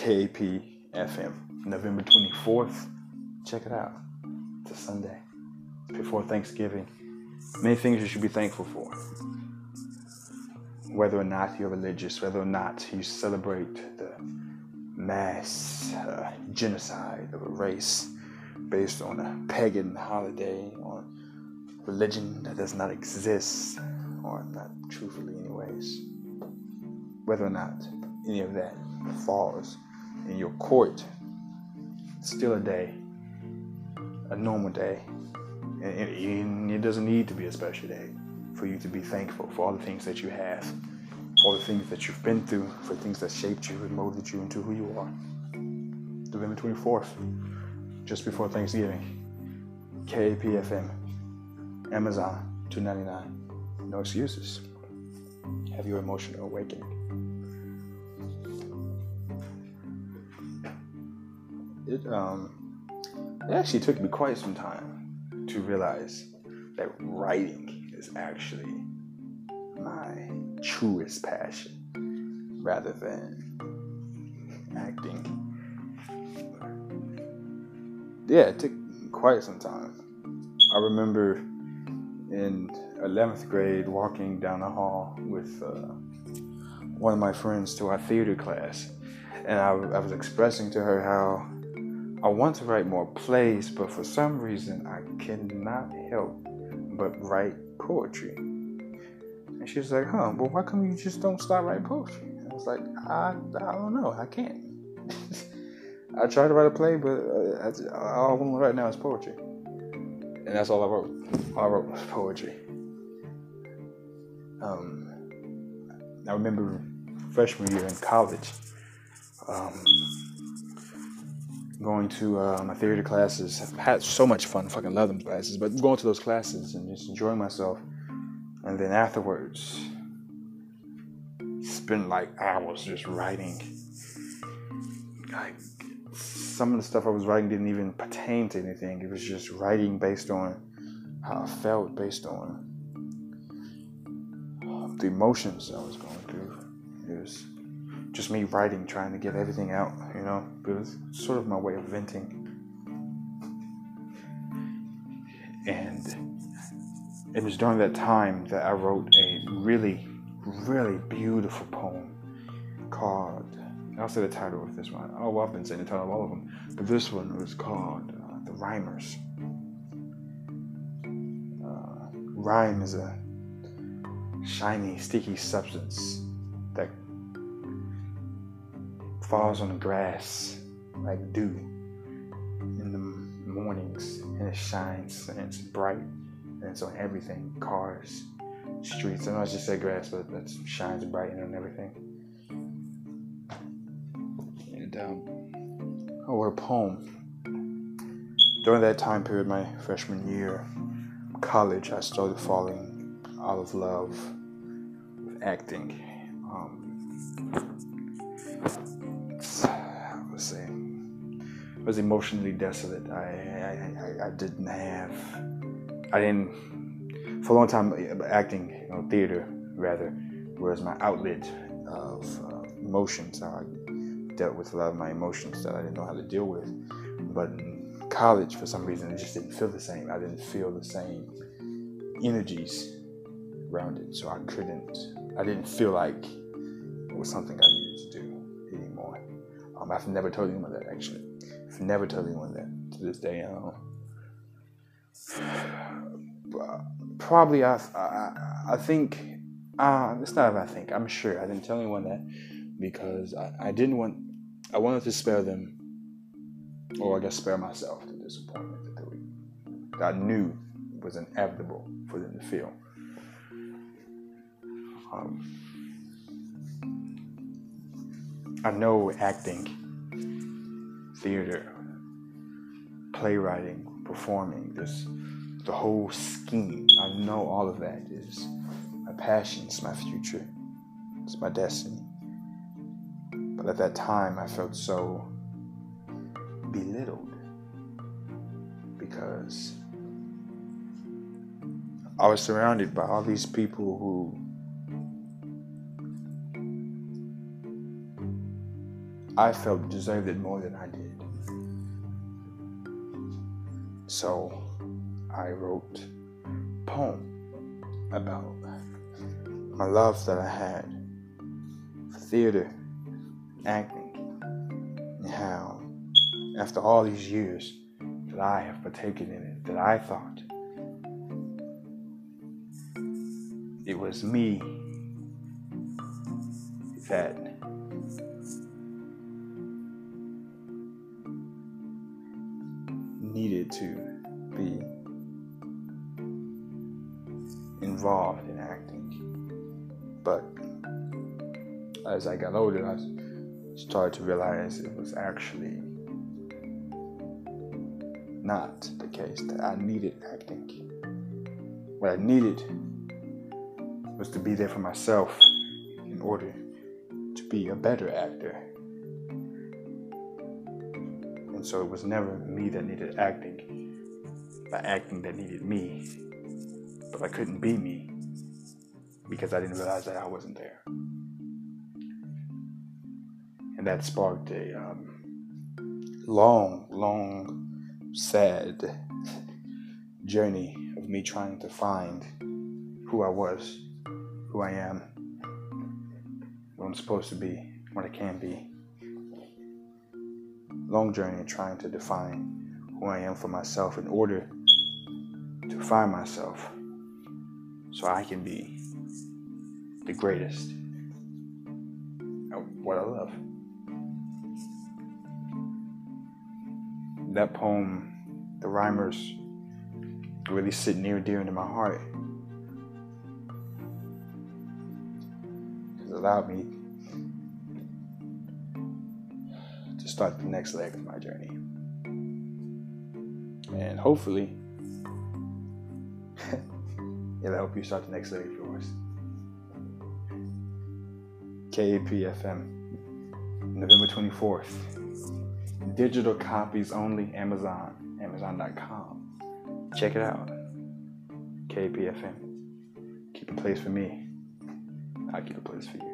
KAP FM, November 24th. Check it out. It's a Sunday before Thanksgiving. Many things you should be thankful for. Whether or not you're religious, whether or not you celebrate the mass uh, genocide of a race based on a pagan holiday, on religion that does not exist, not truthfully, anyways. Whether or not any of that falls in your court, it's still a day, a normal day. And it doesn't need to be a special day for you to be thankful for all the things that you have, all the things that you've been through, for things that shaped you and molded you into who you are. November 24th, just before Thanksgiving, KAPFM, Amazon, 299 No excuses. Have your emotional awakening. it um it actually took me quite some time to realize that writing is actually my truest passion rather than acting. Yeah, it took quite some time. I remember in 11th grade walking down the hall with uh, one of my friends to our theater class, and I, I was expressing to her how I want to write more plays, but for some reason I cannot help but write poetry. And she was like, huh, well, why come you just don't start writing poetry? I was like, I, I don't know, I can't. I tried to write a play, but uh, all I want to write now is poetry. And that's all I wrote. All I wrote was poetry. Um, I remember freshman year in college. Um, going to uh, my theater classes. I've had so much fun, fucking love them classes, but going to those classes and just enjoying myself. And then afterwards, spend like hours just writing. Like some of the stuff I was writing didn't even pertain to anything. It was just writing based on how I felt, based on the emotions I was going through. It was just me writing, trying to get everything out, you know. It was sort of my way of venting. And it was during that time that I wrote a really, really beautiful poem called, I'll say the title of this one. Oh, well, I've been saying the title of all of them, but this one was called uh, The Rhymers. Uh, rhyme is a shiny, sticky substance that falls on the grass like dew in the mornings and it shines and it's bright and it's on everything cars streets i know i just said grass but that shines bright and on everything um, oh what a poem during that time period my freshman year college i started falling out of love with acting um, I was emotionally desolate. I, I, I didn't have, I didn't, for a long time, acting, you know, theater rather, was my outlet of uh, emotions. I dealt with a lot of my emotions that I didn't know how to deal with. But in college, for some reason, it just didn't feel the same. I didn't feel the same energies around it. So I couldn't, I didn't feel like it was something I needed to do anymore. Um, I've never told anyone that actually. I've never told anyone that to this day. Probably, I, I, I think, uh, it's not I think, I'm sure I didn't tell anyone that because I, I didn't want, I wanted to spare them, or I guess spare myself the disappointment that, we, that I knew was inevitable for them to feel. Um, I know acting theater, playwriting, performing, this the whole scheme. I know all of that is my passion, it's my future, it's my destiny. But at that time I felt so belittled because I was surrounded by all these people who I felt deserved it more than I did. So I wrote a poem about my love that I had for theater, acting, and how after all these years that I have partaken in it, that I thought it was me that needed to be involved in acting. But as I got older, I started to realize it was actually not the case that I needed acting. What I needed was to be there for myself in order to be a better actor. And so it was never me that needed acting, but acting that needed me. But I couldn't be me because I didn't realize that I wasn't there. And that sparked a um, long, long, sad journey of me trying to find who I was who I am, what I'm supposed to be, what I can be. Long journey trying to define who I am for myself in order to find myself so I can be the greatest at what I love. That poem, The Rhymers, really sit near and dear into my heart It's allowed me to start the next leg of my journey. And hopefully, it'll help you start the next leg of yours. KAPFM, November 24th. Digital copies only, Amazon, Amazon.com. Check it out. KPFM. Keep a place for me. I keep a place for you.